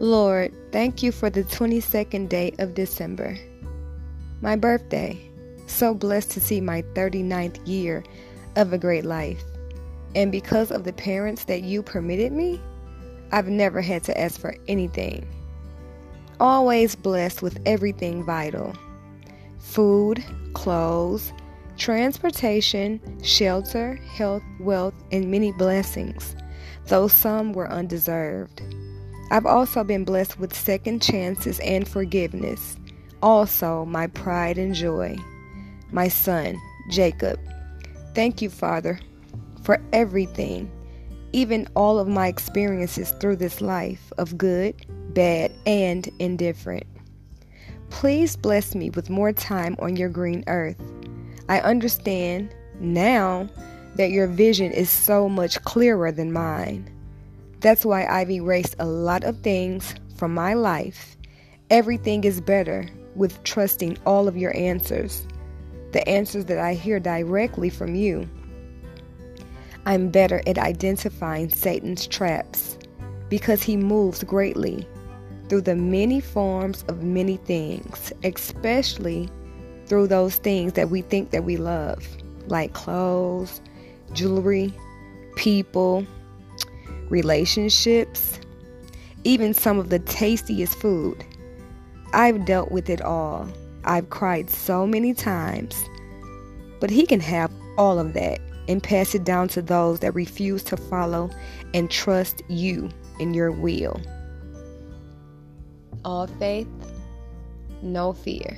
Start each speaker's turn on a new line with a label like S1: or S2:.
S1: Lord, thank you for the 22nd day of December, my birthday. So blessed to see my 39th year of a great life. And because of the parents that you permitted me, I've never had to ask for anything. Always blessed with everything vital food, clothes, transportation, shelter, health, wealth, and many blessings, though some were undeserved. I've also been blessed with second chances and forgiveness, also my pride and joy. My son, Jacob. Thank you, Father, for everything, even all of my experiences through this life of good, bad, and indifferent. Please bless me with more time on your green earth. I understand now that your vision is so much clearer than mine. That's why I've erased a lot of things from my life. Everything is better with trusting all of your answers, the answers that I hear directly from you. I'm better at identifying Satan's traps because he moves greatly through the many forms of many things, especially through those things that we think that we love, like clothes, jewelry, people, relationships, even some of the tastiest food. I've dealt with it all. I've cried so many times. But He can have all of that and pass it down to those that refuse to follow and trust you in your will. All faith, no fear.